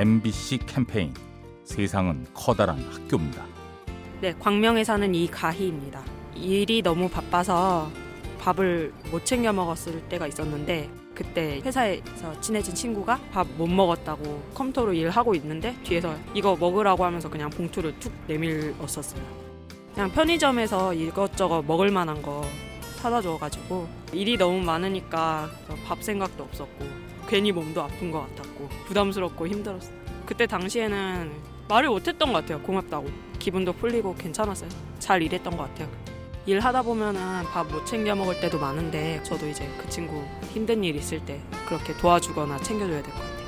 MBC 캠페인 세상은 커다란 학교입니다. 네, 광명에 사는 이가희입니다. 일이 너무 바빠서 밥을 못 챙겨 먹었을 때가 있었는데 그때 회사에서 친해진 친구가 밥 못 먹었다고 컴퓨터로 일하고 있는데 뒤에서 이거 먹으라고 하면서 그냥 봉투를 툭 내밀었었어요. 그냥 편의점에서 이것저것 먹을 만한 거 사다 줘가지고 일이 너무 많으니까 밥 생각도 없었고 괜히 몸도 아픈 것 같았고 부담스럽고 힘들었어요. 그때 당시에는 말을 못했던 것 같아요. 고맙다고 기분도 풀리고 괜찮았어요. 잘 일했던 것 같아요. 일하다 보면은 밥 못 챙겨 먹을 때도 많은데 저도 이제 그 친구 힘든 일 있을 때 그렇게 도와주거나 챙겨줘야 될 것 같아요.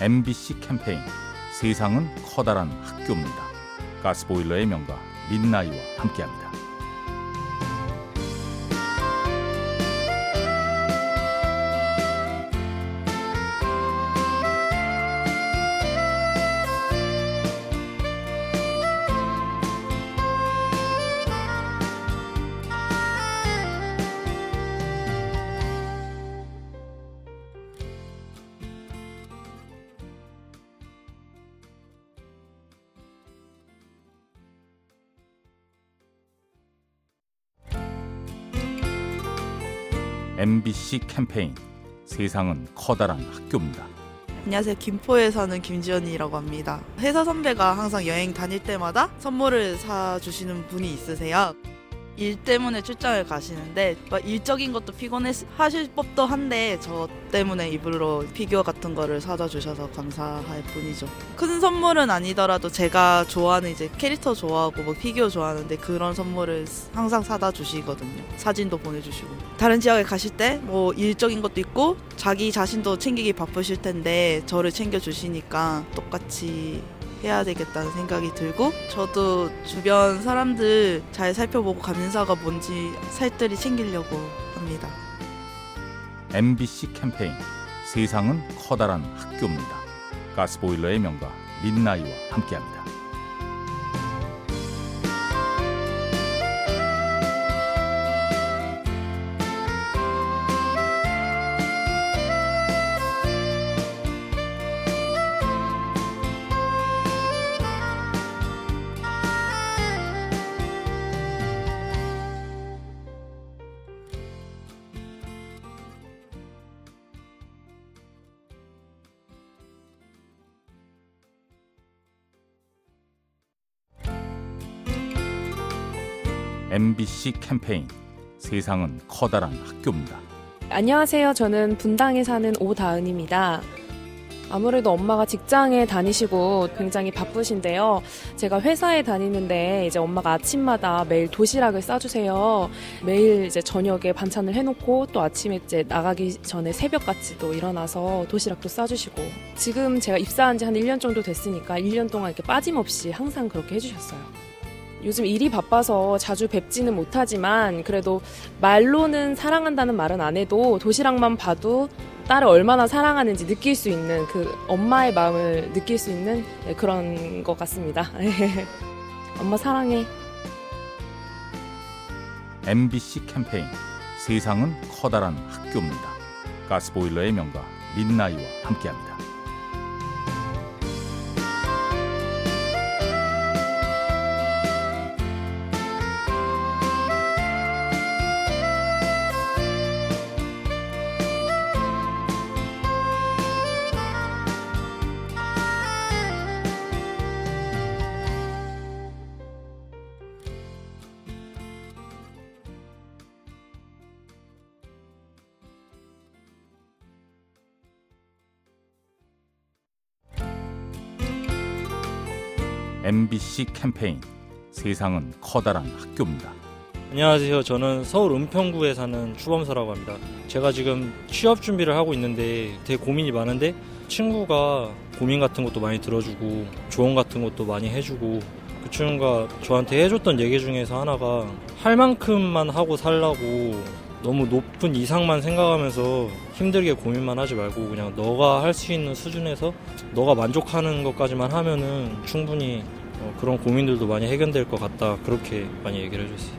MBC 캠페인 세상은 커다란 학교입니다. 가스보일러의 명가 민나이와 함께합니다. MBC 캠페인 세상은 커다란 학교입니다. 안녕하세요. 김포에 사는 김지연이라고 합니다. 회사 선배가 항상 여행 다닐 때마다 선물을 사주시는 분이 있으세요. 일 때문에 출장을 가시는데 막 일적인 것도 피곤해 하실 법도 한데 저 때문에 일부러 피규어 같은 거를 사다 주셔서 감사할 뿐이죠. 큰 선물은 아니더라도 제가 좋아하는 이제 캐릭터 좋아하고 뭐 피규어 좋아하는데 그런 선물을 항상 사다 주시거든요. 사진도 보내주시고 다른 지역에 가실 때 뭐 일적인 것도 있고 자기 자신도 챙기기 바쁘실 텐데 저를 챙겨 주시니까 똑같이 해야 되겠다는 생각이 들고 저도 주변 사람들 잘 살펴보고 감사가 뭔지 살뜰히 챙기려고 합니다. MBC 캠페인 세상은 커다란 학교입니다. 가스보일러의 명가 민나이와 함께합니다. MBC 캠페인 세상은 커다란 학교입니다. 안녕하세요. 저는 분당에 사는 오다은입니다. 아무래도 엄마가 직장에 다니시고 굉장히 바쁘신데요. 제가 회사에 다니는데 이제 엄마가 아침마다 매일 도시락을 싸주세요. 매일 이제 저녁에 반찬을 해놓고 또 아침에 이제 나가기 전에 새벽같이 또 일어나서 도시락도 싸주시고 지금 제가 입사한 지 한 1년 정도 됐으니까 1년 동안 이렇게 빠짐없이 항상 그렇게 해주셨어요. 요즘 일이 바빠서 자주 뵙지는 못하지만 그래도 말로는 사랑한다는 말은 안 해도 도시락만 봐도 딸을 얼마나 사랑하는지 느낄 수 있는 그 엄마의 마음을 느낄 수 있는 네, 그런 것 같습니다. 엄마 사랑해. MBC 캠페인 세상은 커다란 학교입니다. 가스보일러의 명가 민나이와 함께합니다. MBC 캠페인 세상은 커다란 학교입니다. 안녕하세요. 저는 서울 은평구에 사는 추범서라고 합니다. 제가 지금 취업 준비를 하고 있는데 되게 고민이 많은데 친구가 고민 같은 것도 많이 들어주고 조언 같은 것도 많이 해주고 그 친구가 저한테 해줬던 얘기 중에서 하나가 할 만큼만 하고 살라고 너무 높은 이상만 생각하면서 힘들게 고민만 하지 말고 그냥 너가 할 수 있는 수준에서 너가 만족하는 것까지만 하면은 충분히 어, 그런 고민들도 많이 해결될 것 같다 그렇게 많이 얘기를 해줬어요.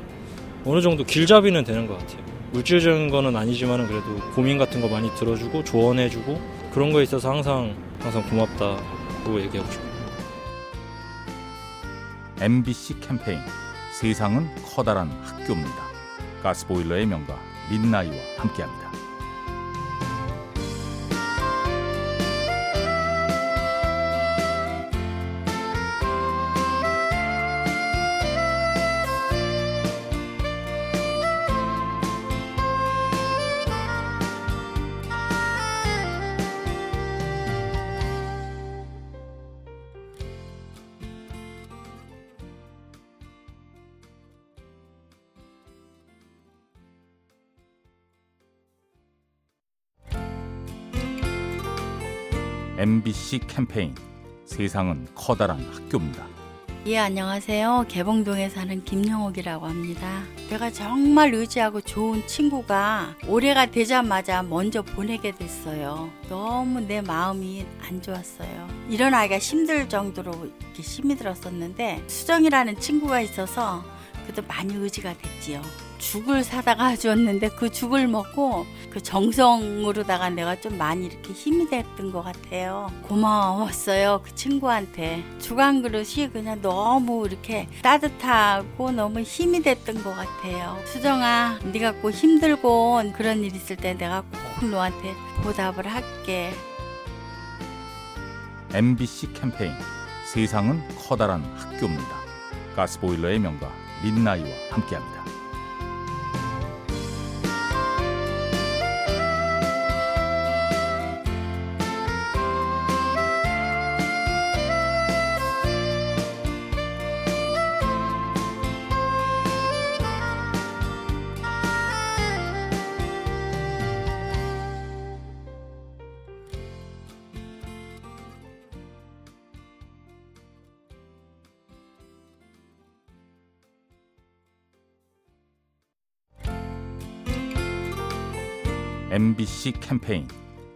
어느 정도 길잡이는 되는 것 같아요. 물질적인 거는 아니지만은 그래도 고민 같은 거 많이 들어주고 조언해주고 그런 거에 있어서 항상 항상 고맙다고 얘기하고 싶어요. MBC 캠페인 세상은 커다란 학교입니다. 가스보일러의 명가 민나이와 함께합니다. MBC 캠페인 세상은 커다란 학교입니다. 예, 안녕하세요. 개봉동에 사는 김영옥이라고 합니다. 내가 정말 의지하고 좋은 친구가 올해가 되자마자 먼저 보내게 됐어요. 너무 내 마음이 안 좋았어요. 일어나기가 힘들 정도로 이렇게 힘이 들었었는데 수정이라는 친구가 있어서 그래도 많이 의지가 됐지요. 죽을 사다가 줬는데 그 죽을 먹고 그 정성으로다가 내가 좀 많이 이렇게 힘이 됐던 것 같아요. 고마웠어요. 그 친구한테. 죽 한 그릇이 그냥 너무 이렇게 따뜻하고 너무 힘이 됐던 것 같아요. 수정아, 네가 꼭 힘들고 그런 일 있을 때 내가 꼭 너한테 보답을 할게. MBC 캠페인 세상은 커다란 학교입니다. 가스보일러의 명가 민나이와 함께합니다. MBC 캠페인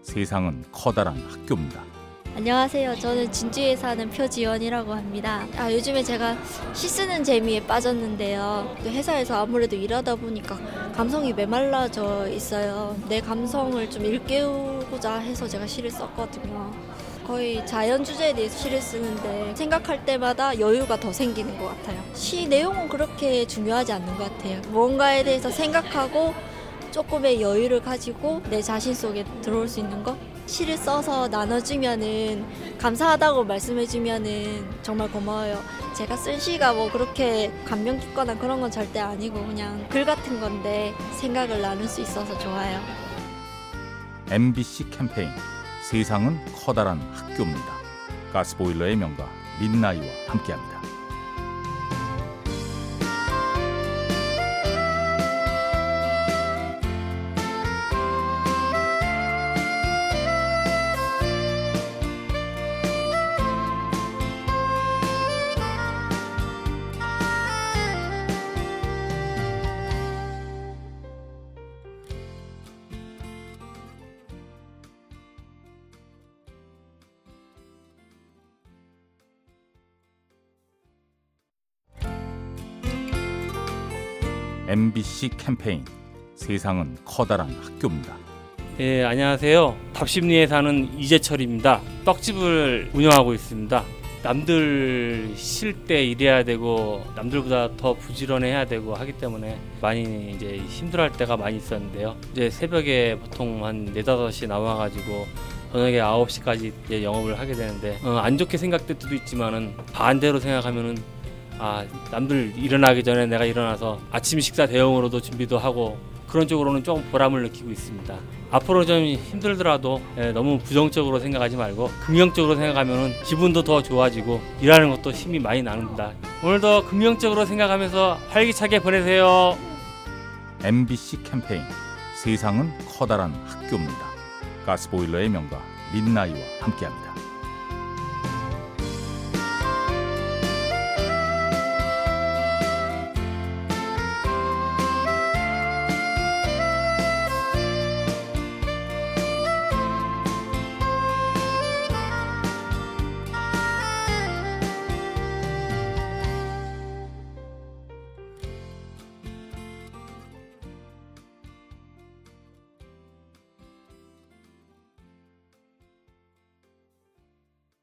세상은 커다란 학교입니다. 안녕하세요. 저는 진주에 사는 표지연이라고 합니다. 아, 요즘에 제가 시 쓰는 재미에 빠졌는데요. 그 회사에서 아무래도 일하다 보니까 감성이 메말라져 있어요. 내 감성을 좀 일깨우고자 해서 제가 시를 썼거든요. 거의 자연 주제에 대해서 시를 쓰는데 생각할 때마다 여유가 더 생기는 것 같아요. 시 내용은 그렇게 중요하지 않는 것 같아요. 뭔가에 대해서 생각하고 조금의 여유를 가지고 내 자신 속에 들어올 수 있는 것? 시를 써서 나눠주면은 감사하다고 말씀해주면은 정말 고마워요. 제가 쓴 시가 뭐 그렇게 감명 깊거나 그런 건 절대 아니고 그냥 글 같은 건데 생각을 나눌 수 있어서 좋아요. MBC 캠페인 세상은 커다란 학교입니다. 가스보일러의 명가 민나이와 함께합니다. MBC 캠페인 세상은 커다란 학교입니다. 예, 안녕하세요. 답심리에 사는 이재철입니다. 떡집을 운영하고 있습니다. 남들 쉴 때 일해야 되고 남들보다 더 부지런해야 되고 하기 때문에 많이 이제 힘들어할 때가 많이 있었는데요. 이제 새벽에 보통 한 4, 5시 나와 가지고 저녁에 9시까지 이제 영업을 하게 되는데 어, 안 좋게 생각될 때도 있지만은 반대로 생각하면은 아 남들 일어나기 전에 내가 일어나서 아침 식사 대용으로도 준비도 하고 그런 쪽으로는 조금 보람을 느끼고 있습니다. 앞으로 좀 힘들더라도 예, 너무 부정적으로 생각하지 말고 긍정적으로 생각하면 기분도 더 좋아지고 일하는 것도 힘이 많이 나는다. 오늘도 긍정적으로 생각하면서 활기차게 보내세요. MBC 캠페인 세상은 커다란 학교입니다. 가스보일러의 명가 민나이와 함께합니다.